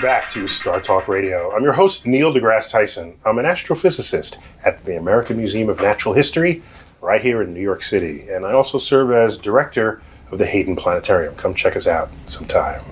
Welcome back to Star Talk Radio. I'm your host, Neil deGrasse Tyson. I'm an astrophysicist at the American Museum of Natural History right here in New York City. And I also serve as director of the Hayden Planetarium. Come check us out sometime.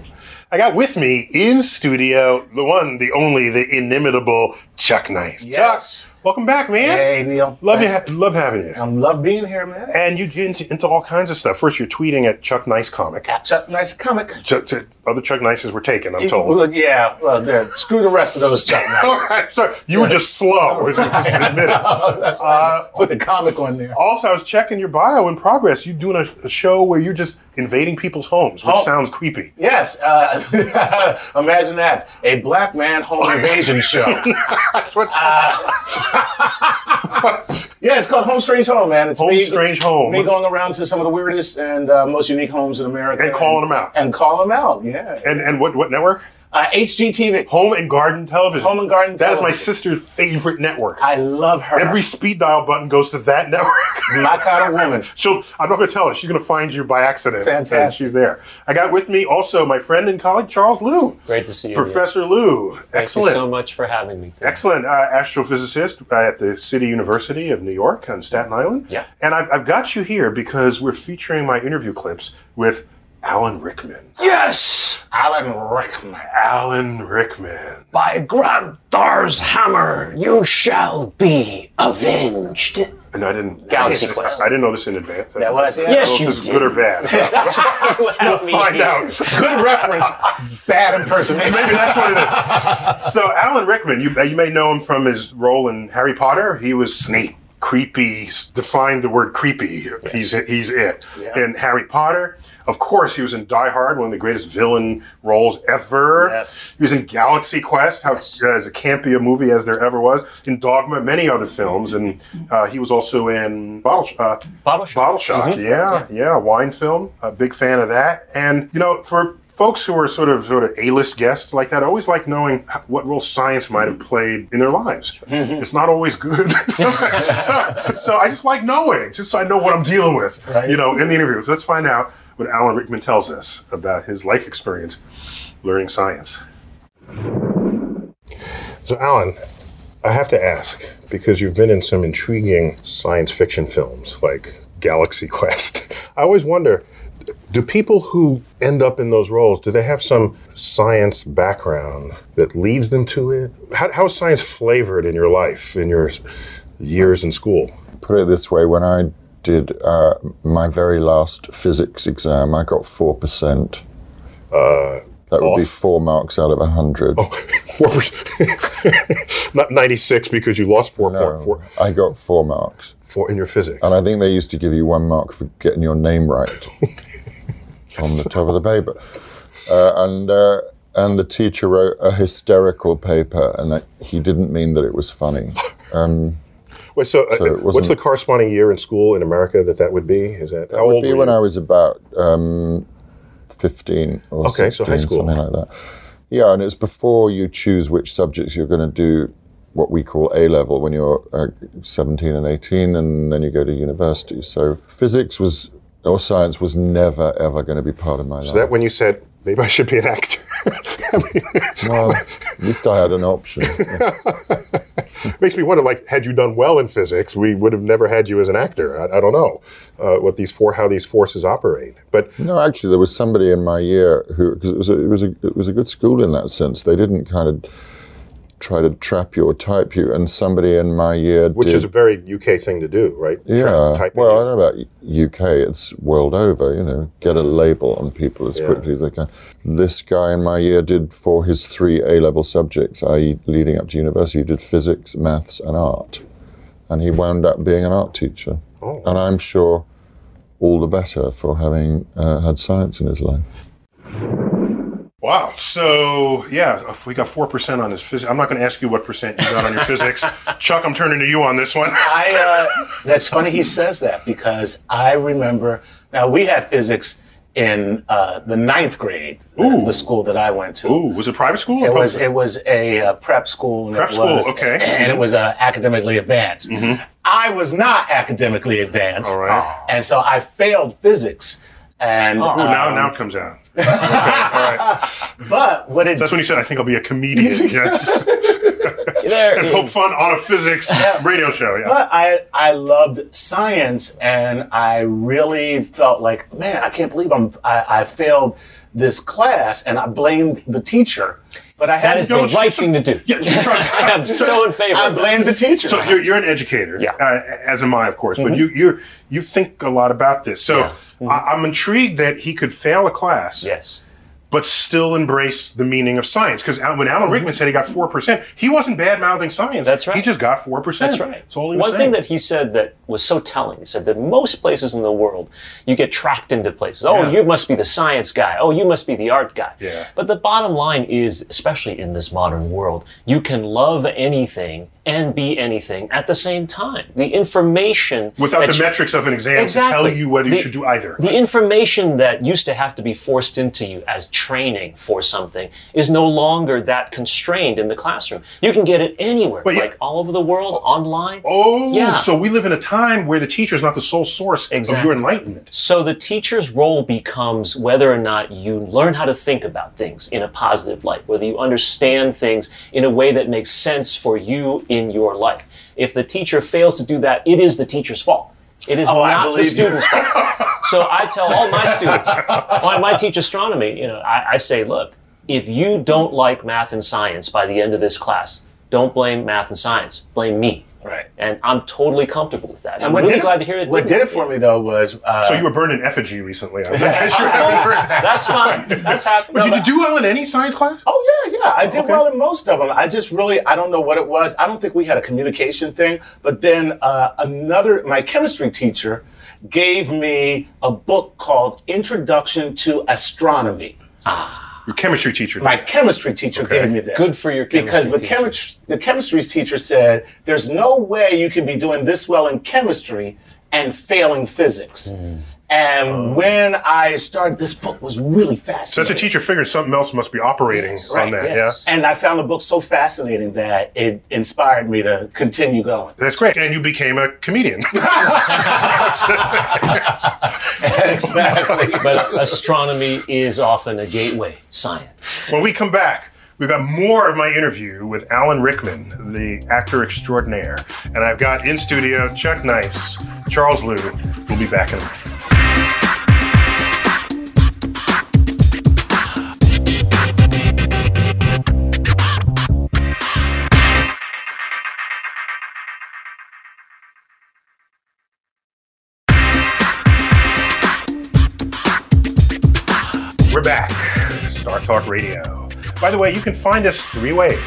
I got with me in studio the one, the only, the inimitable Chuck Nice. Yes. Chuck, welcome back, man. Hey, Neil. Love you. Nice. Love having you. I love being here, man. And you get into, into all kinds of stuff. First, you're tweeting at Chuck Nice Comic. At Chuck Nice Comic. Chuck, Chuck- other Chuck Nices were taken, I'm told. Well, yeah, well, screw the rest of those Chuck Nices. right, sorry. You were just slow, as you just admitted. That's why I uh, put the comic on there. Also, I was checking your bio in progress. You're doing a, a show where you're just invading people's homes, which Oh. sounds creepy. Yes, uh, imagine that. A black man home invasion show. That's what Yeah, it's called Home Strange Home, man. It's Home me, Strange Home. Me going around to some of the weirdest and uh, most unique homes in America. And calling them out. And calling them out, yeah. And and what what network? Uh, HGTV. Home and Garden Television. Home and Garden That is my sister's favorite network. I love her. Every speed dial button goes to that network. My kind of woman. She'll, I'm not going to tell her. She's going to find you by accident. Fantastic. And she's there. I got with me also my friend and colleague Charles Liu. Great to see you. Professor Liu. Thank Excellent. you so much for having me. Excellent uh, astrophysicist at the City University of New York on Staten Island. Yeah. And I've, I've got you here because we're featuring my interview clips with Alan Rickman. Yes! Alan Rickman. Alan Rickman. By Grabthar's hammer, you shall be avenged. And I didn't. Galaxy I, Quest. I didn't know this in advance. That was, yeah. I don't Yes, know if you this is did. good or bad. we'll Find out. Good reference, bad impersonation. Maybe that's what it is. So Alan Rickman, you you may know him from his role in Harry Potter. He was Snape. Creepy. Define the word creepy. He's he's it. Yeah. In Harry Potter, of course, he was in Die Hard, one of the greatest villain roles ever. Yes. He was in Galaxy Quest, how Yes. uh, as campy a movie as there ever was. In Dogma, many other films, and uh, he was also in Bottle Sh- uh, Bottle Shock. Bottle Shock, Mhm. yeah, yeah, wine film. A big fan of that. And you know, for folks who are sort of sort of A-list guests like that, I always like knowing what role science might have played in their lives. It's not always good, so, so, so I just like knowing, just so I know what I'm dealing with. Right. You know, in the interview. So let's find out what Alan Rickman tells us about his life experience learning science. So, Alan, I have to ask because you've been in some intriguing science fiction films like Galaxy Quest. I always wonder do people who end up in those roles do they have some science background that leads them to it? How, how is science flavored in your life, in your years in school? put it this way when I did uh, my very last physics exam, I got 4%. Uh, That would be four marks out of 100. four percent, not ninety six because you lost four no, four I got four marks. four in your physics. And I think they used to give you one mark for getting your name right on the top of the paper. Uh, and, uh, and the teacher wrote a hysterical paper, and I, he didn't mean that it was funny. Um, Wait, so, uh, So it what's the corresponding year in school in America that that would be? Is that, That would be when you? I was about um, 15 or Okay, so high school. something like that. Yeah, and it's before you choose which subjects you're going to do what we call A level when you're uh, 17 and 18, and then you go to university. So physics was, or science was never, ever going to be part of my So life. So that when you said maybe I should be an actor, well, at least I had an option. makes me wonder. Like, had you done well in physics, we would have never had you as an actor. I, I don't know uh, what these four, how these forces operate. But No, actually, there was somebody in my year who, because it was a, it was a it was a good school in that sense. They didn't kind of try to trap you or type you, and somebody in my year which did. is a very UK thing to do, right? Yeah. typing Well, I don't know about UK. It's world over. You know, get a label on people as Yeah. quickly as they can. This guy in my year did for his three A level subjects, i.e., leading up to university, he did physics, maths, and art, and he wound up being an art teacher. Oh. And I'm sure all the better for having uh, had science in his life. Wow. So yeah, if we got four percent on his physics, I'm not going to ask you what percent you got on your physics. Chuck, I'm turning to you on this one. I uh, that's funny he says that because I remember now we had physics in uh, the ninth grade, the- Ooh. the school that I went to. Ooh, was it private school? or It was it was a uh, prep school. And Prep it school, was, okay. Mm-hmm. And it was uh, academically advanced. I was not academically advanced, All right. and so I failed physics. And Ooh, um, now, now it comes out. All right. but what it That's when he said, "I think I'll be a comedian." Yes, There and poke fun on a physics radio show. Yeah. But I I loved science, and I really felt like, man, I can't believe I'm I, I failed this class, and I blamed the teacher. But I had That is to the right thing to do. Yeah, I am so in favor. I of that. blamed the teacher. So you're, you're an educator, Yeah. uh, as am I, of course. But you you you think a lot about this. So Yeah. I, I'm intrigued that he could fail a class, Yes. But still embrace the meaning of science. Because when Alan mm-hmm. Rickman said he got four percent, he wasn't bad mouthing science. That's right. He just got four percent. That's right. That's all he was One saying. thing that he said that was so telling, he said that most places in the world, you get tracked into places. Oh, Yeah. you must be the science guy. Oh, you must be the art guy. Yeah. But the bottom line is, especially in this modern world, you can love anything and be anything at the same time. The information Without the you- metrics of an exam to Exactly. tell you whether you should do either. The information that used to have to be forced into you as training for something is no longer that constrained in the classroom. You can get it anywhere, But yeah- like all over the world, online. Oh, Yeah. so we live in a time where the teacher is not the sole source of your enlightenment. So the teacher's role becomes whether or not you learn how to think about things in a positive light, whether you understand things in a way that makes sense for you in your life. If the teacher fails to do that, it is the teacher's fault. It is Oh, not the student's fault. So I tell all my students, when I teach astronomy, you know, I, I say, look, if you don't like math and science by the end of this class, don't blame math and science. Blame me. Right. And I'm totally comfortable with that. And I'm what really did it- glad to hear it. What did it for me though was uh, So you were burned in effigy recently. I guess you haven't heard that. That's fine. That's happening. Did you do well in any science class? Oh yeah, yeah. I did Okay. well in most of them. I just really I don't know what it was. I don't think we had a communication thing. But then uh, another my chemistry teacher gave me a book called Introduction to Astronomy. Your chemistry teacher. My chemistry teacher Okay. gave me this. Good for your chemistry. because the teacher. chemistry the chemistry teacher said there's no way you can be doing this well in chemistry and failing physics. Hmm. And Oh. when I started, this book was really fascinating. so that's a teacher figured something else must be operating Yes, on that. yes. And I found the book so fascinating that it inspired me to continue going. That's great. And you became a comedian. exactly. But astronomy is often a gateway science. when we come back, we've got more of my interview with Alan Rickman, the actor extraordinaire, and I've got in studio Chuck Nice, Charles Liu. We'll be back in a minute. Talk Radio. By the way, you can find us three ways.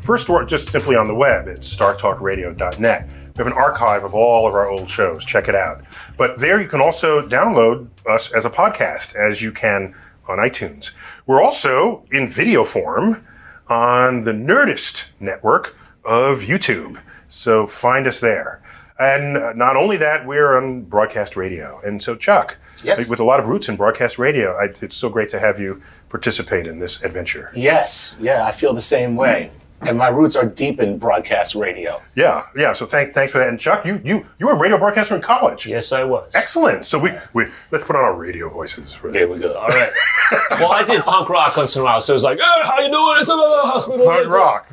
First, we're just simply on the web at startalkradio.net. We have an archive of all of our old shows. Check it out. But there you can also download us as a podcast, as you can on iTunes. We're also in video form on the Nerdist network of YouTube. So find us there. And not only that, we're on broadcast radio. And so, Chuck, Yes. with a lot of roots in broadcast radio, I, it's so great to have you participate in this adventure. Yes, yeah, I feel the same way. And my roots are deep in broadcast radio. Yeah, yeah. So thanks, thanks for that. And Chuck, you you you were a radio broadcaster in college. Yes, I was. Excellent. So we, we let's put on our radio voices. for There we go. All right. well, I did punk rock once in a while, so it was like, oh, how you doing? It's a hospital. Punk rock.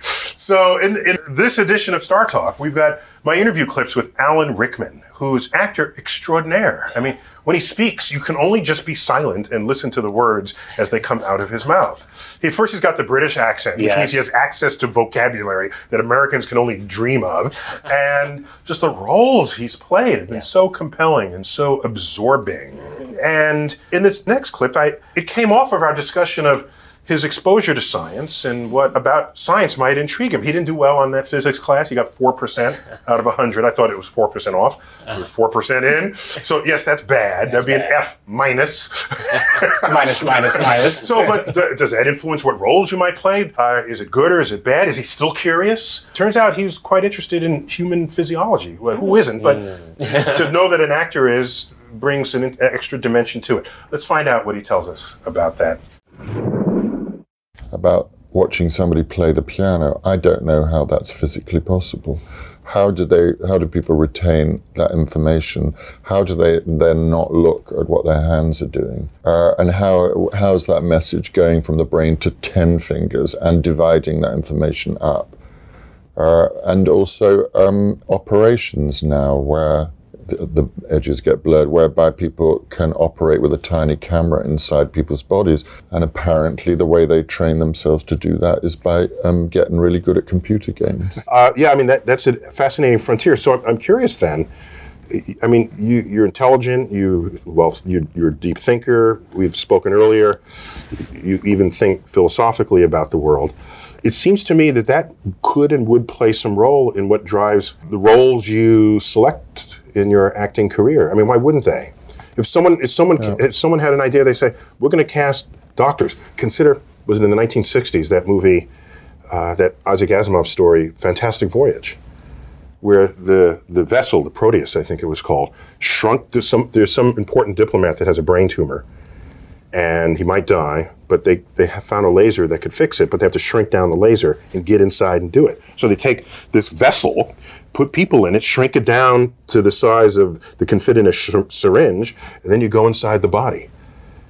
so in, in this edition of Star Talk, we've got my interview clips with Alan Rickman, who's actor extraordinaire. I mean, when he speaks, you can only just be silent and listen to the words as they come out of his mouth. He first he's got the British accent, which means he has access to vocabulary that Americans can only dream of, and just the roles he's played have been so compelling and so absorbing. And in this next clip, I it came off of our discussion of his exposure to science and what about science might intrigue him. He didn't do well on that physics class. He got 4% out of 100. I thought it was 4% off. We were 4% in. So, yes, that's bad. That'd be an. F minus. minus, minus, minus. So, but th- does that influence what roles you might play? Uh, is it good or is it bad? Is he still curious? Turns out he was quite interested in human physiology. Well, who isn't? But to know that an actor is brings an extra dimension to it. Let's find out what he tells us about that. About watching somebody play the piano. I don't know how that's physically possible. How do they? How do people retain that information? How do they then not look at what their hands are doing? Uh, and how how's that message going from the brain to ten fingers and dividing that information up? Uh, and also um, operations now where the, the edges get blurred, whereby people can operate with a tiny camera inside people's bodies. And apparently, the way they train themselves to do that is by um, getting really good at computer games. Uh, yeah, I mean that, that's a fascinating frontier. So I'm, I'm curious then. I mean, you, you're intelligent. You well, you, you're a deep thinker. We've spoken earlier. You even think philosophically about the world. It seems to me that that could and would play some role in what drives the roles you select in your acting career. I mean, why wouldn't they? If someone, if someone, if someone had an idea, they say, "We're going to cast doctors." Consider was it in the 1960s that movie, uh, that Isaac Asimov story, Fantastic Voyage where the, the vessel, the Proteus, I think it was called, shrunk. There's some, there's some important diplomat that has a brain tumor, and he might die, but they, they have found a laser that could fix it, but they have to shrink down the laser and get inside and do it. So they take this vessel, put people in it, shrink it down to the size of the can fit in a sh- syringe, and then you go inside the body.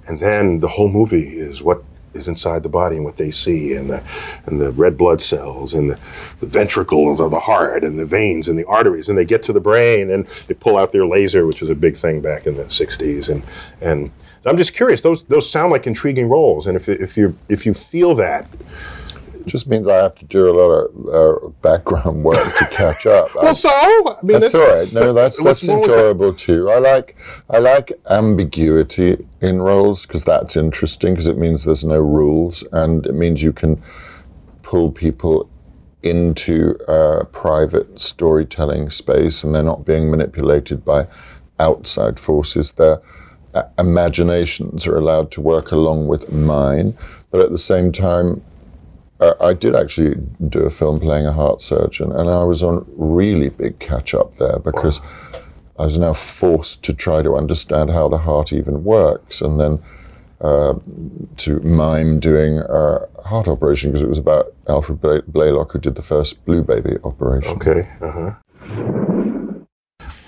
And then the whole movie is what is inside the body and what they see, and the and the red blood cells, and the, the ventricles of the heart, and the veins, and the arteries, and they get to the brain, and they pull out their laser, which was a big thing back in the '60s, and and I'm just curious. Those those sound like intriguing roles, and if if you if you feel that, It just means I have to do a lot of uh, background work to catch up. I- well, so I mean that's all right. No, that's that's with that? enjoyable too. I like I like ambiguity in roles because that's interesting because it means there's no rules and it means you can pull people into a private storytelling space and they're not being manipulated by outside forces. Their uh, imaginations are allowed to work along with mine, but at the same time, uh, I did actually do a film playing a heart surgeon, and I was on really big catch up there because I was now forced to try to understand how the heart even works, and then uh, to mime doing a heart operation because it was about Alfred Blalock who did the first blue baby operation. Okay. Uh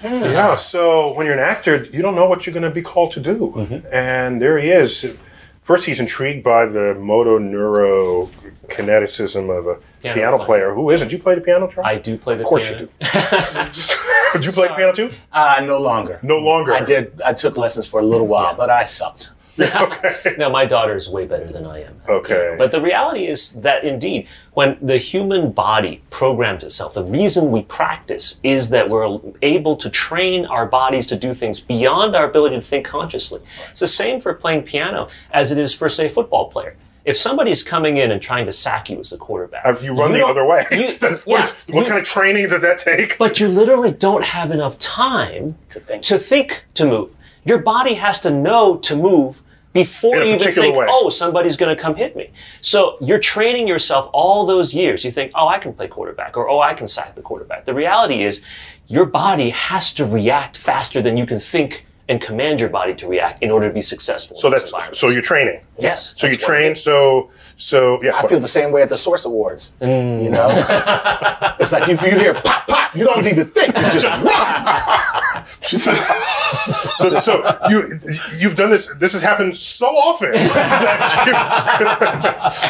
huh. Yeah. So when you're an actor, you don't know what you're going to be called to do, and there he is. First, he's intrigued by the motor neuro kineticism of a piano, Piano player. player. Who isn't? You play the piano, Charlie? I do play the piano. Of course piano. you do. Did you play the piano too? Uh, no longer. No longer. I did. I took lessons for a little while, but I sucked. no, my daughter is way better than I am. Okay. But the reality is that indeed, when the human body programs itself, the reason we practice is that we're able to train our bodies to do things beyond our ability to think consciously. It's the same for playing piano as it is for, say, a football player. If somebody's coming in and trying to sack you as a quarterback, Uh, you run the other way. you- what yeah, what you- kind of training does that take? but you literally don't have enough time To think. to think to move. Your body has to know to move before you even think, way. oh, somebody's going to come hit me. So you're training yourself all those years. You think, oh, I can play quarterback, or oh, I can sack the quarterback. The reality is, your body has to react faster than you can think and command your body to react in order to be successful. So that's so you're training. yes. So you that's what it train. So so yeah. I feel the same way at the Source Awards. Mm. You know, it's like if you hear pop pop, you don't even think, you just run. So, so you you've done this. This has happened so often that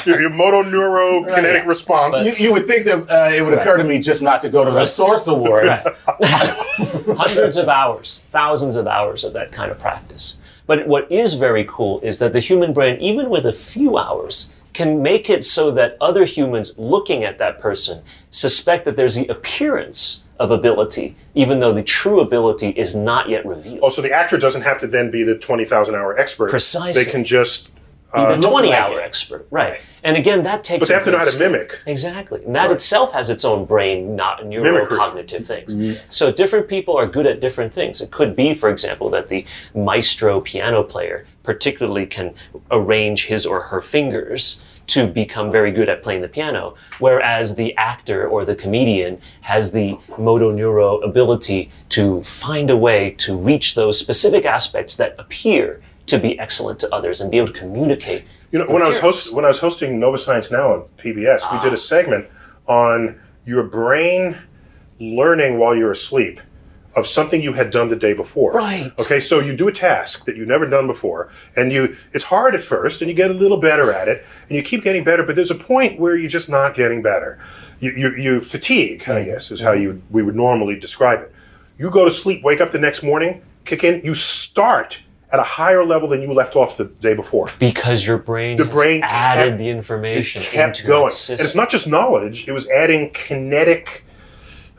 your, your motor neuro kinetic response. You, you would think that uh, it would occur to me just not to go to the Source Awards. hundreds of hours, thousands of hours of that kind of practice. But what is very cool is that the human brain, even with a few hours, can make it so that other humans looking at that person suspect that there's the appearance of ability, even though the true ability is not yet revealed. Oh, so the actor doesn't have to then be the twenty thousand hour expert. Precisely. They can just. the Uh, 20 like hour it. expert. Right. And again, that takes. but they have to know how to mimic. Exactly. And that itself has its own brain, not neurocognitive things. So different people are good at different things. It could be, for example, that the maestro piano player particularly can arrange his or her fingers to become very good at playing the piano, whereas the actor or the comedian has the motor neuro ability to find a way to reach those specific aspects that appear to be excellent to others and be able to communicate. You know, when I was host when I was hosting Nova Science Now on PBS, we Ah. did a segment on your brain learning while you're asleep of something you had done the day before. Right. Okay, so you do a task that you've never done before, and you it's hard at first, and you get a little better at it, and you keep getting better, but there's a point where you're just not getting better. You you, you fatigue, I guess, is how you we would normally describe it. You go to sleep, wake up the next morning, kick in, you start at a higher level than you left off the day before. Because your brain The has brain added kept- the It information kept into going. its And it's not just knowledge, it was adding kinetic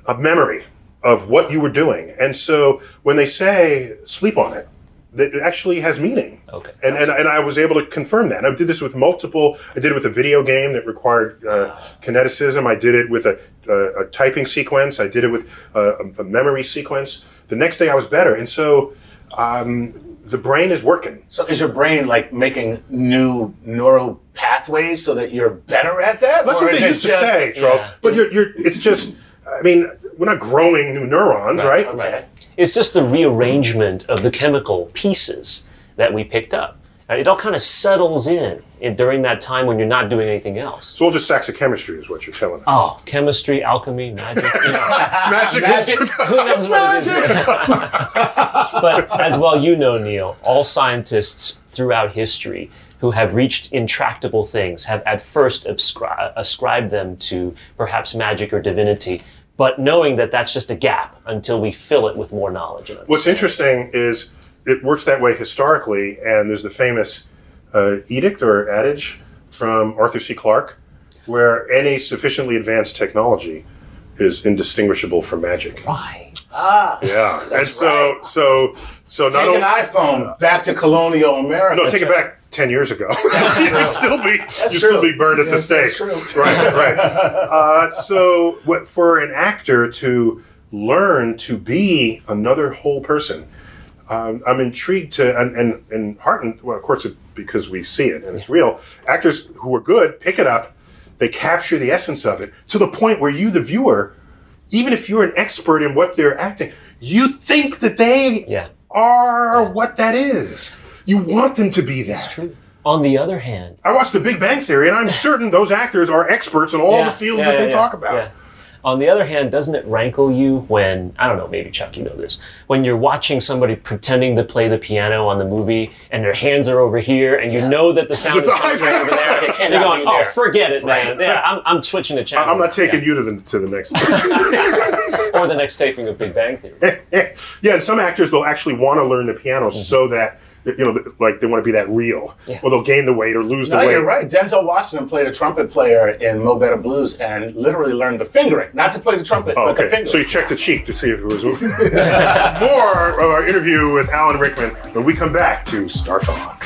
uh, memory of what you were doing. And so when they say sleep on it, that it actually has meaning. Okay. And, and, and I was able to confirm that. I did this with multiple, I did it with a video game that required uh, kineticism. I did it with a, a, a typing sequence. I did it with a, a memory sequence. The next day I was better. And so um, the brain is working. So is your brain like making new neural pathways so that you're better at that? That's Or what is they it used to just- say, Charles. yeah. But you're, you're, it's just, I mean, we're not growing new neurons, right? Okay. It's just the rearrangement of the chemical pieces that we picked up. It all kind of settles in, in during that time when you're not doing anything else. So all just sacks of chemistry is what you're telling us. Oh, chemistry, alchemy, magic. You know. Magic. Magic. Who knows what it is? but as well you know, Neil, all scientists throughout history who have reached intractable things have at first ascri- ascribed them to perhaps magic or divinity, but knowing that that's just a gap until we fill it with more knowledge. and What's interesting is it works that way historically, and there's the famous uh, edict or adage from Arthur C. Clarke, where any sufficiently advanced technology is indistinguishable from magic. Right. Ah, Yeah, and That's so right. so so not take an iPhone back to colonial America. no, take it back ten years ago. you'd still be you'd That's still be burned at the stake. that's true. Right, right. Uh, so what, for an actor to learn to be another whole person, um, I'm intrigued to and, and and heartened. Well, of course, it, because we see it and it's real. Actors who are good pick it up, they capture the essence of it to the point where you, the viewer, even if you're an expert in what they're acting, you think that they Yeah. are what that is. You want them to be that. True. On the other hand, I watched The Big Bang Theory, and I'm certain those actors are experts in all Yeah, the fields yeah, that yeah, they yeah, talk about. yeah. On the other hand, doesn't it rankle you when, I don't know, maybe Chuck, you know this, when you're watching somebody pretending to play the piano on the movie and their hands are over here and you know that the sound is It's coming eyes- from over It's like there. it You're going, oh, there." forget it, man. Yeah, I'm, I'm switching the channel. I'm not taking Yeah. you to the to the next. Or the next taping of Big Bang Theory. yeah, and some actors they'll actually want to learn the piano mm-hmm. so that you know, like they want to be that real, Yeah. or they'll gain the weight or lose No, the weight. you're right. Denzel Washington played a trumpet player in Mo Better Blues and literally learned the fingering, not to play the trumpet, Oh, but the okay, fingering. so you checked the cheek to see if it was moving. More of our interview with Alan Rickman when we come back to Star Talk.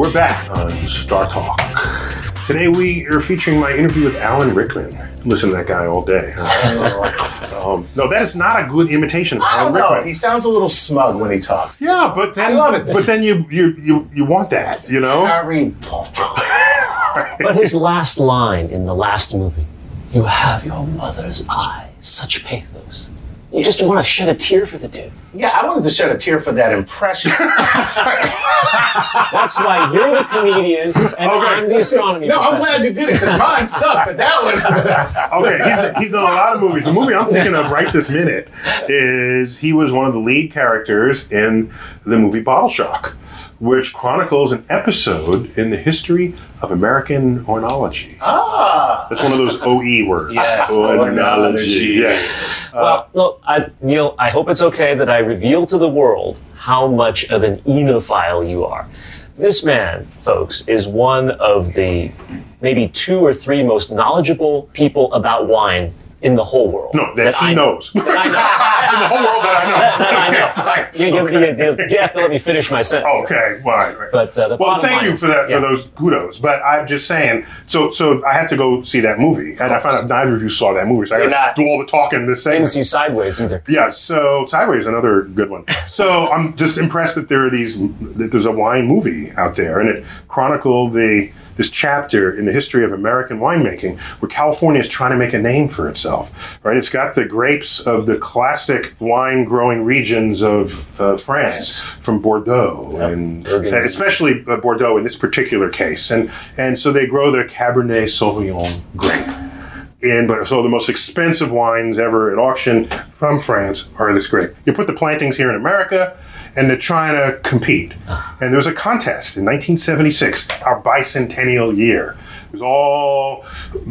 We're back on Star Talk. Today we are featuring my interview with Alan Rickman. Listen to that guy all day. um, no, that is not a good imitation of I Alan don't know. Rickman. He sounds a little smug when he talks. yeah, but then, I love it. but then you you you you want that, you know? Harry. But his last line in the last movie, you have your mother's eyes, such pathos. You just want to shed a tear for the dude. Yeah, I wanted to shed a tear for that impression. That's why you're the comedian and I'm the astronomy no, I'm glad you did it because mine sucked, but that one. Okay, he's, he's done a lot of movies. The movie I'm thinking of right this minute is he was one of the lead characters in the movie Bottle Shock, which chronicles an episode in the history of American oenology. ah. That's one of those OE words. Yes, Oenology. Oh, oenology. Yes. Well, look, I, Neil, I hope it's okay that I reveal to the world how much of an enophile you are. This man, folks, is one of the maybe two or three most knowledgeable people about wine in the whole world. No, that, he I know. knows. in the whole world that I know. That I know. You, you, you, you have to let me finish my sentence. Okay, right, right. But uh, the well, thank you is- for that yeah. for those kudos. But I'm just saying. So, so I had to go see that movie, and I found out neither of you saw that movie. So I Did had not. to do all the talking this Didn't see Sideways either. Yeah, so Sideways another good one. So I'm just impressed that there are these that there's a wine movie out there, and it chronicled the this chapter in the history of American winemaking, where California is trying to make a name for itself. Right? It's got the grapes of the classic wine growing regions of uh, France, from Bordeaux, and Burgundy. especially uh, Bordeaux in this particular case, and and so they grow their Cabernet Sauvignon grape. And but so the most expensive wines ever at auction from France are this grape. You put the plantings here in America, and they're trying to compete. Ah. And there was a contest in 1976, our bicentennial year. It was all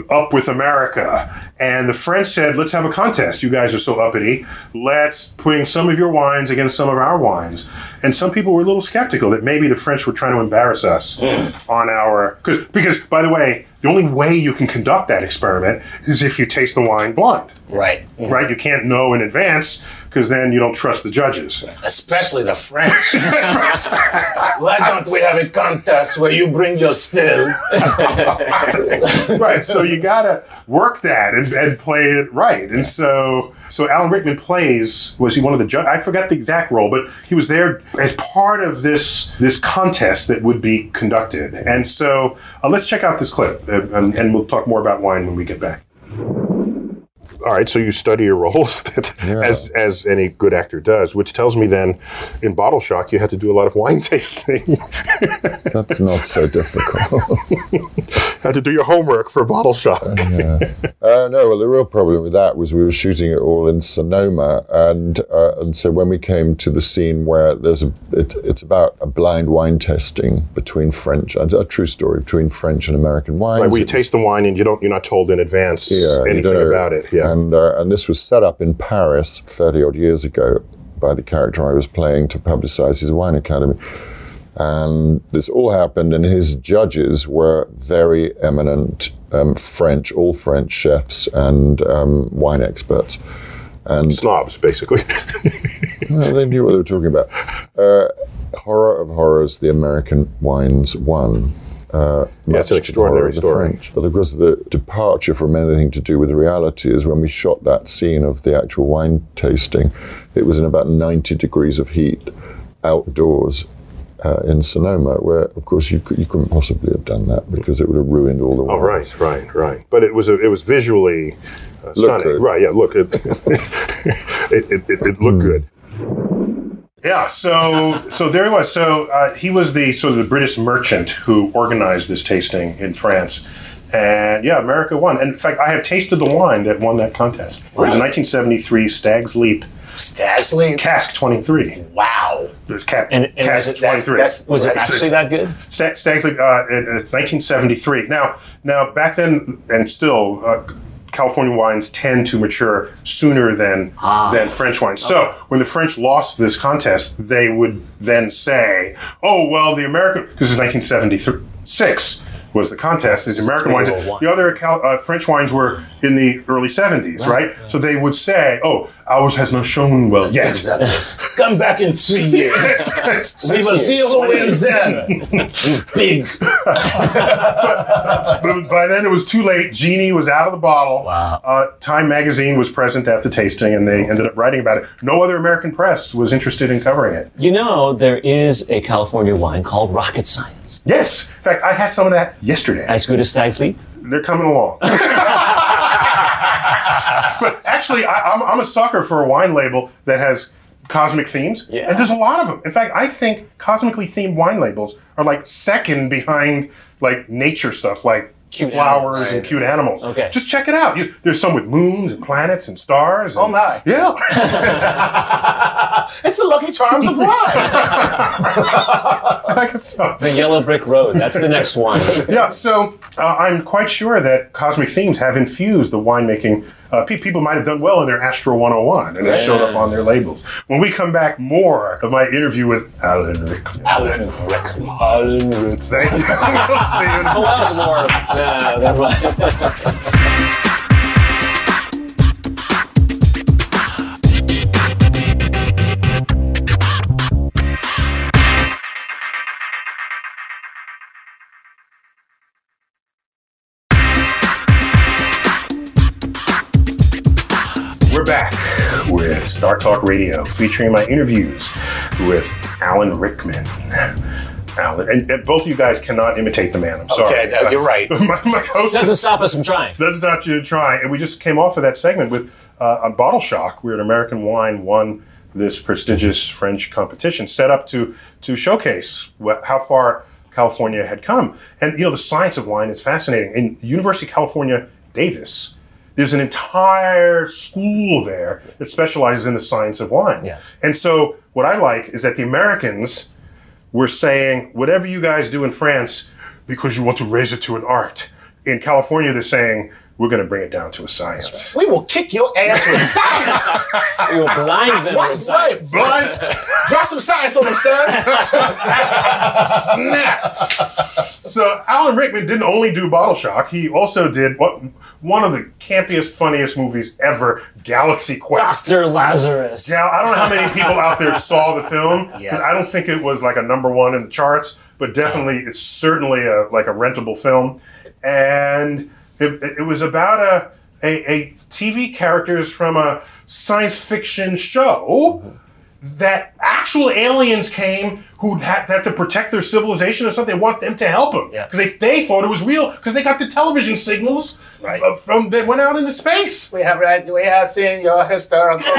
up with America. And the French said, let's have a contest. You guys are so uppity. Let's bring some of your wines against some of our wines. And some people were a little skeptical that maybe the French were trying to embarrass us mm. on our. Cause, because, by the way, the only way you can conduct that experiment is if you taste the wine blind, Right. Mm-hmm. right? You can't know in advance because then you don't trust the judges. Especially the French. Why don't we have a contest where you bring your still? right. So you gotta work that and, and play it right. And so so Alan Rickman plays was he one of the judges? I forgot the exact role, but he was there as part of this this contest that would be conducted. And so uh, let's check out this clip, uh, and, and we'll talk more about wine when we get back. All right, so you study your roles as as any good actor does, which tells me then in Bottle Shock you had to do a lot of wine tasting. That's not so difficult. had to do your homework for Bottle Shock. Uh, no, well, the real problem with that was we were shooting it all in Sonoma, and uh, and so when we came to the scene where there's a, it, it's about a blind wine testing between French, a, a true story between French and American wines. Right, where you taste the wine and you don't you're not told in advance Yeah, anything don't know. about it. Yeah. And uh, and this was set up in Paris 30 odd years ago by the character I was playing to publicize his wine academy. And this all happened, and his judges were very eminent um, French, all French chefs and um, wine experts. And Snobs, basically. well, they knew what they were talking about. Uh, horror of horrors, the American wines won. Uh, Yeah, it's an much to the extraordinary horror of the story. French. But of course, the departure from anything to do with reality is when we shot that scene of the actual wine tasting. It was in about 90 degrees of heat outdoors uh, in Sonoma, where, of course, you, cou- you couldn't possibly have done that because it would have ruined all the oh, right, right, right. But it was a, it was visually uh, stunning. good. Right, yeah. Look, it it, it, it, it looked good. Yeah, so so there he was. So uh, he was the sort of the British merchant who organized this tasting in France, and yeah, America won. And in fact, I have tasted the wine that won that contest. It was 1973 Stag's Leap Stag's Leap. Cask 23. Wow. There's Cap, And- and Cask was it- That's, 23. that's, Was it right. actually that good? Sta- Stag's uh, in, uh, 1973. Now, now back then and still, uh, California wines tend to mature sooner than than French wines. So when the French lost this contest, they would then say, "Oh well, the American because it's 1976." Was the contest? These American wines. wine. The other Cal, uh, French wines were in the early 70s, right? So they would say, "Oh, ours has not shown well yet." Come back in two years. we will see who wins then. Big. But by then it was too late. Genie was out of the bottle. Wow. Uh, Time magazine was present at the tasting, and they ended up writing about it. No other American press was interested in covering it. You know, there is a California wine called Rocket Science. Yes, in fact, I had some of that yesterday. As good as Stag's Leap? They're coming along. but actually, I, I'm, I'm a sucker for a wine label that has cosmic themes, Yeah. and there's a lot of them. In fact, I think cosmically themed wine labels are like second behind like nature stuff, like Cute flowers animals. and cute animals. Okay. just check it out. You, there's some with moons and planets and stars. Oh and- my. Yeah. It's the Lucky Charms of wine. I got some. The Yellow Brick Road. That's the next one. Yeah, so uh, I'm quite sure that cosmic themes have infused the winemaking. Uh, people might have done well in their Astro 101, and it showed up on their labels. When we come back, more of my interview with Alan Rickman. Alan Rickman. Alan Rickman. Thank you. we'll see you. Who else more? Nah, never mind. Back with Star Talk Radio, featuring my interviews with Alan Rickman. Alan, and, and both of you guys cannot imitate the man. I'm sorry. Okay, no, you're right. my, my host Doesn't stop us from trying. That's not you to try. And we just came off of that segment with uh, on Bottle Shock, where an American wine won this prestigious French competition, set up to to showcase what, how far California had come. And you know, the science of wine is fascinating. In University of California, Davis, there's an entire school there that specializes in the science of wine. Yeah. And so what I like is that the Americans were saying, whatever you guys do in France, because you want to raise it to an art. In California, they're saying, we're going to bring it down to a science. We will kick your ass with science. We will blind them with science. right? Blind. Drop some science on them, son. Snap. So Alan Rickman didn't only do Bottle Shock, he also did what one of the campiest, funniest movies ever, Galaxy Quest. Dr. Lazarus. Now, I don't know how many people out there saw the film. 'cause Yes. I don't think it was like a number one in the charts, but definitely it's certainly a like a rentable film. And it, it was about a, a a TV characters from a science fiction show mm-hmm. That actual aliens came who had, had to protect their civilization or something. They want them to help them Yeah. because they, they thought it was real because they got the television signals Right. f- from that went out into space. We have read, we have seen your historical.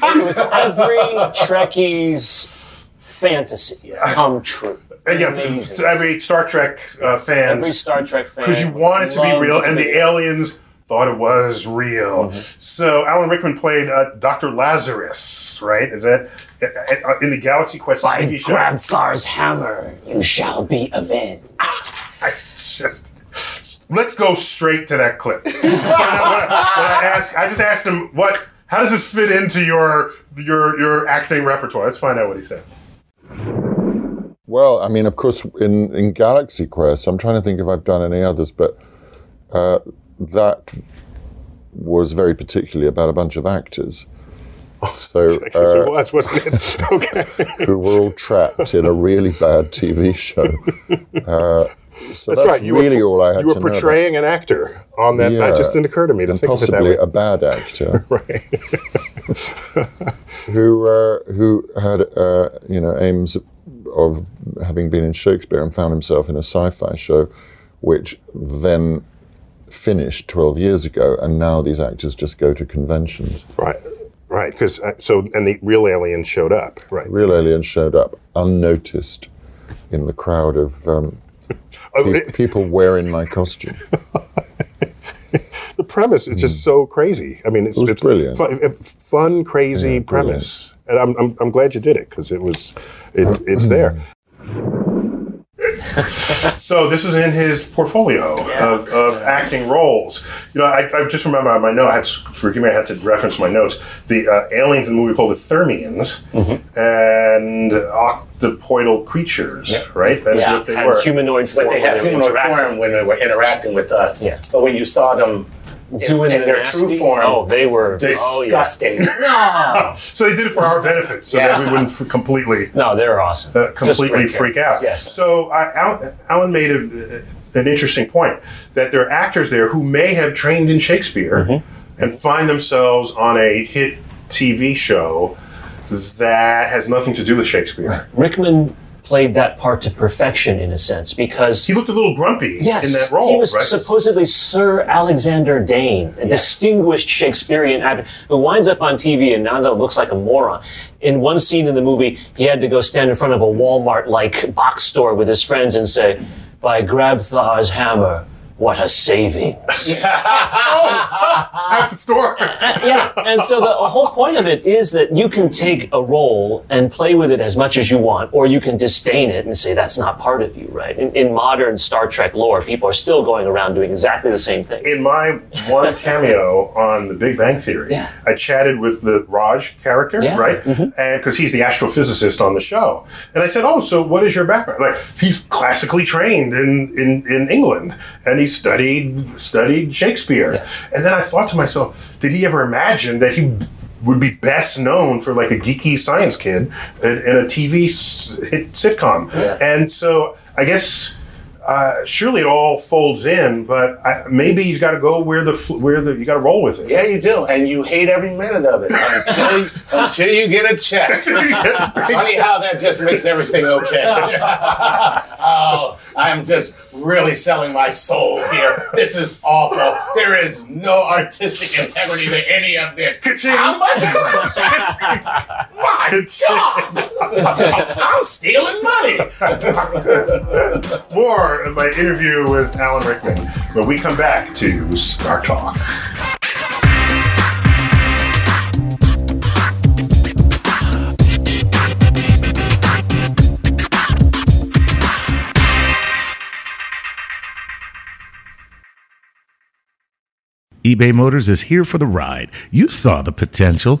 It was every Trekkie's fantasy come true. Yeah, Amazing. every Star Trek uh, fan Every Star Trek fan. because you want it to be real, and the aliens thought it was real. So Alan Rickman played uh, Dr. Lazarus, right? Is that uh, uh, in the Galaxy Quest By TV show? Grabthar's hammer, you shall be avenged. I just let's go straight to that clip. when, I, when I- when I ask, I just asked him what. How does this fit into your your your acting repertoire? Let's find out what he said. Well, I mean, of course, in, in Galaxy Quest, I'm trying to think if I've done any others, but uh, that was very particularly about a bunch of actors. So, uh, was, wasn't it? okay. who were all trapped in a really bad TV show. Uh, so that's, right, you were- really all I had You were portraying an actor on that. Yeah. That just didn't occur to me to and think of it that possibly way. a bad actor right. who uh, who had uh, you know aims of having been in Shakespeare and found himself in a sci-fi show, which then finished 12 years ago, and now these actors just go to conventions. Right. Right. Because uh, so and the real alien showed up. Right. Real aliens showed up unnoticed in the crowd of um, Oh, pe- people wearing my costume. the premise is just so crazy. I mean, it's, Hmm. was it's brilliant. Fun, uh, fun crazy Yeah, premise, and I'm, I'm I'm glad you did it because it was it, it's there. so this is in his portfolio of, of acting roles. You know, I, I just remember on my note. I had to, forgive me. I had to reference my notes. The uh, aliens in the movie called the Thermians Mm-hmm. and octopoidal creatures. Right. That's Yeah. what they Had were. humanoid form. But they when had humanoid form when they were interacting with us. Yeah. But when you saw them Doing in the their nasty, true form, Oh, they were Oh, yeah. disgusting. No, so they did it for our benefit, so Yeah. that we wouldn't completely no, they're awesome. uh, Just completely great freak out. Yes. So I, Alan, Alan made a, an interesting point that there are actors there who may have trained in Shakespeare Mm-hmm. and find themselves on a hit TV show that has nothing to do with Shakespeare. Rickman played that part to perfection in a sense because He looked a little grumpy Yes, in that role, he was right? supposedly Sir Alexander Dane, a distinguished Shakespearean actor who winds up on TV and now looks like a moron. In one scene in the movie, he had to go stand in front of a Walmart-like box store with his friends and say, "By Grabthar's hammer, what a savings!" At the store. yeah, and so the whole point of it is that you can take a role and play with it as much as you want, or you can disdain it and say that's not part of you, right? In, in modern Star Trek lore, people are still going around doing exactly the same thing. in my one cameo on The Big Bang Theory, Yeah. I chatted with the Raj character, Yeah. right? Mm-hmm. And because he's the astrophysicist on the show, and I said, "Oh, so what is your background?" Like he's classically trained in in, in England, and he studied studied Shakespeare. And then I thought to myself, did he ever imagine that he would be best known for like a geeky science kid in, in a TV s- hit sitcom? And so I guess uh, surely it all folds in, but I, maybe you've got to go where the where the you got to roll with it. Yeah, you do, and you hate every minute of it until you, until you get a check. Funny how that just makes everything okay. oh, I'm just really selling my soul here. This is awful. There is no artistic integrity to any of this. How much is? My God! I'm stealing money. More my interview with Alan Rickman when we come back to Star Talk. eBay Motors is here for the ride. You saw the potential.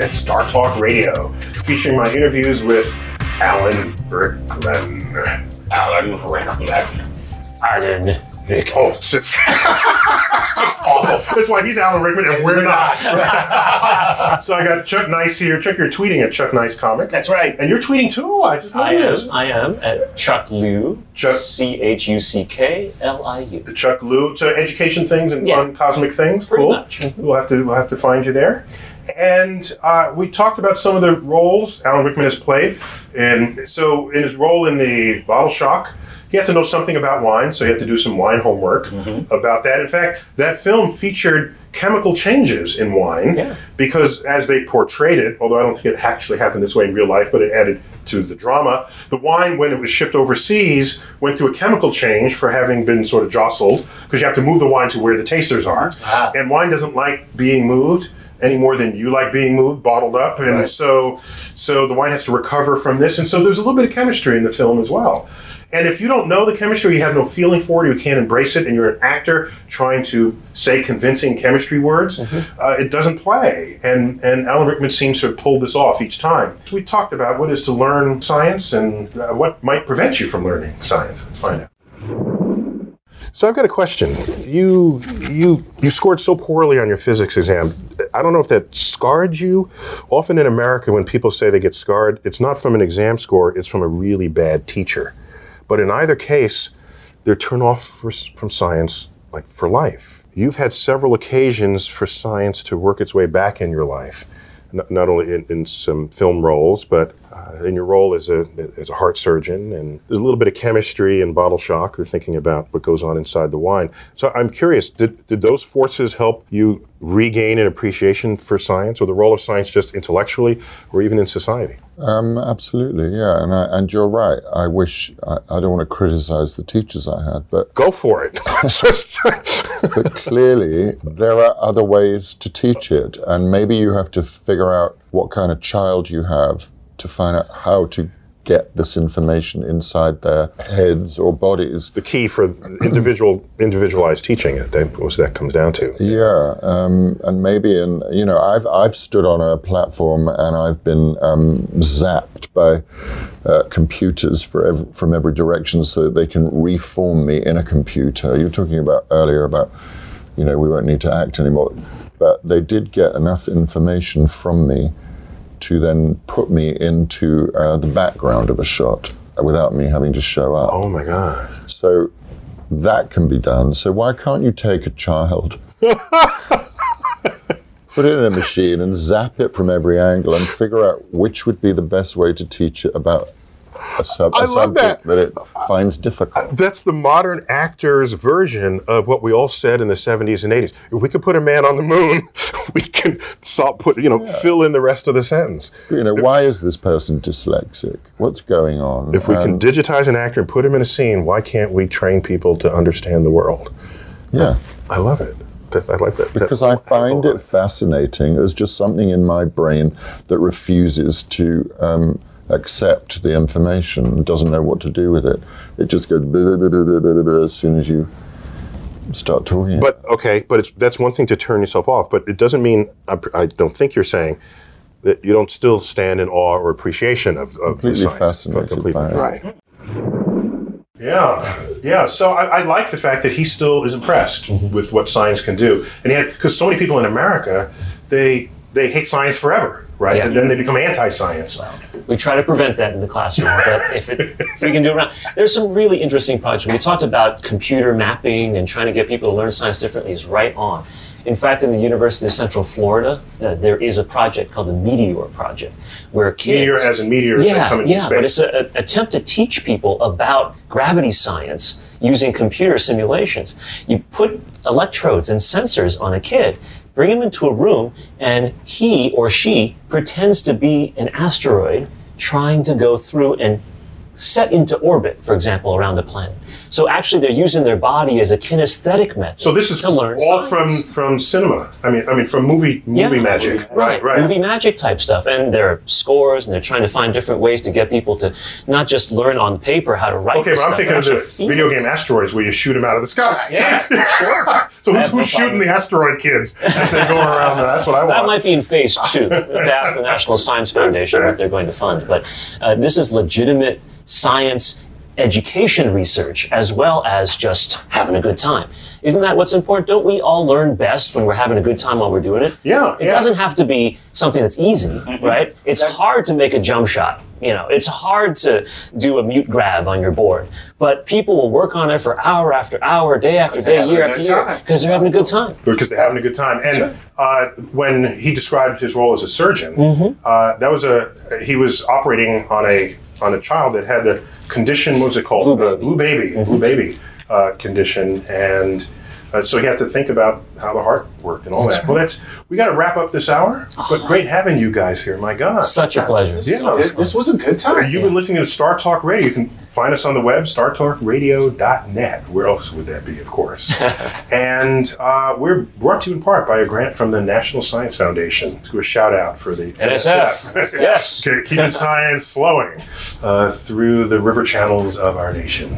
At Star Talk Radio, featuring my interviews with Alan Rickman. Alan Rickman. Alan Rick. Oh, it's just, it's just awful. That's why he's Alan Rickman and we're not. so I got Chuck Nice here. Chuck, you're tweeting at Chuck Nice Comic. That's right. And you're tweeting too. I just I am. I am at Chuck Liu. Chuck- C H U C K L I U. The Chuck Liu. So education things and Yeah. fun cosmic things. Pretty cool. much. We'll have to we'll have to find you there. And uh, we talked about some of the roles Alan Rickman has played. And so in his role in the Bottle Shock, he had to know something about wine, so he had to do some wine homework about that. In fact, that film featured chemical changes in wine Yeah. because as they portrayed it, although I don't think it actually happened this way in real life, but it added to the drama, the wine, when it was shipped overseas, went through a chemical change for having been sort of jostled because you have to move the wine to where the tasters are. Ah. And wine doesn't like being moved any more than you like being moved, bottled up. And Right. so so the wine has to recover from this. And so there's a little bit of chemistry in the film as well. And if you don't know the chemistry, you have no feeling for it, you can't embrace it, and you're an actor trying to say convincing chemistry words, uh, it doesn't play. And and Alan Rickman seems to have pulled this off each time. We talked about what is to learn science and uh, what might prevent you from learning science. Let's find out. So I've got a question. You you you scored so poorly on your physics exam. I don't know if that scarred you. Often in America, when people say they get scarred, it's not from an exam score; it's from a really bad teacher. But in either case, they're turned off for, from science like for life. You've had several occasions for science to work its way back in your life, not, not only in, in some film roles, but uh, in your role as a as a heart surgeon. And there's a little bit of chemistry and bottle shock. You're thinking about what goes on inside the wine. So I'm curious, did did those forces help you regain an appreciation for science, or the role of science just intellectually, or even in society? Um, absolutely, yeah, and I, and you're right. I wish I, I don't want to criticize the teachers I had, but Go for it. But clearly there are other ways to teach it, and maybe you have to figure out what kind of child you have to find out how to get this information inside their heads or bodies. The key for individual individualized teaching, it that was that comes down to. Yeah, um, and maybe in you know I've I've stood on a platform and I've been um, zapped by uh, computers for ev- from every direction so that they can reform me in a computer. You're talking about earlier about you know we won't need to act anymore, but they did get enough information from me to then put me into uh, the background of a shot without me having to show up. Oh my god! So that can be done. So why can't you take a child, put it in a machine, and zap it from every angle, and figure out which would be the best way to teach it about a, sub- a I love subject that. it finds difficult? That's the modern actor's version of what we all said in the 70s and 80s. If we could put a man on the moon, we can solve, put, you know, fill in the rest of the sentence. You know, why is this person dyslexic? What's going on? If we can digitize an actor and put him in a scene, why can't we train people to understand the world? yeah. I love it. I like that. because that- I find it fascinating. There's just something in my brain that refuses to um, accept the information and doesn't know what to do with it. It just goes blah, blah, blah, blah, blah, blah, as soon as you start talking. But okay, but it's that's one thing to turn yourself off. But it doesn't mean I, I don't think you're saying that you don't still stand in awe or appreciation of, of the completely science. fascinated Completely. by it. Right. Yeah, yeah. So I, I like the fact that he still is impressed mm-hmm. with what science can do, and he had because so many people in America they they hate science forever, right? Yeah. And then they become anti-science. We try to prevent that in the classroom, but if, it, if we can do it around, there's some really interesting projects. We talked about computer mapping and trying to get people to learn science differently is right on. In fact, in the University of Central Florida, uh, there is a project called the Meteor Project, where kids Meteor as in meteors yeah, yeah, space. but it's an attempt to teach people about gravity science using computer simulations. You put electrodes and sensors on a kid, bring him into a room, and he or she pretends to be an asteroid trying to go through and set into orbit, for example, around a planet. So actually, they're using their body as a kinesthetic method. so this is to learn all science. from from cinema. I mean, I mean from movie movie Yeah. magic. Right, right. Movie magic type stuff. And there are scores, and they're trying to find different ways to get people to not just learn on paper how to write. Okay, but I'm thinking of the video game asteroids where you shoot them out of the sky. Yeah, sure. So who's, no shooting the asteroid kids as they go around? That's what I want. That might be in phase two. to ask the National Science Foundation what they're going to fund. But uh, this is legitimate science education research as well as just having a good time. Isn't that what's important? Don't we all learn best when we're having a good time while we're doing it? Yeah, It yeah. doesn't have to be something that's easy, right? It's hard to make a jump shot. You know, it's hard to do a mute grab on your board, but people will work on it for hour after hour, day after day, year after year, because they're having a good time. because they're having a good time. And Sure. uh, when he described his role as a surgeon, Mm-hmm. uh, that was a he was operating on a on a child that had the condition. What was it called? Blue baby. Uh, blue baby. Mm-hmm. Blue baby uh, condition, and uh, so he had to think about how the heart worked and all that. Well, that's we got to wrap up this hour. But great having you guys here. My God. Such a pleasure. This, Yeah. was, this was a good time. You've been listening to Star Talk Radio. You can find us on the web, startalkradio.net. Where else would that be, of course? and uh, we're brought to you in part by a grant from the National Science Foundation. Let's do a shout out for the NSF. Yes. Okay, keeping science flowing uh, through the river channels of our nation,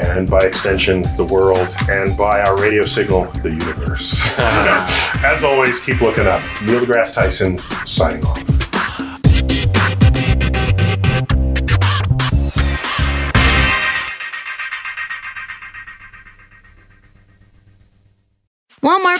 and by extension, the world, and by our radio signal, the universe. As always, keep looking up. Neil deGrasse Tyson signing off.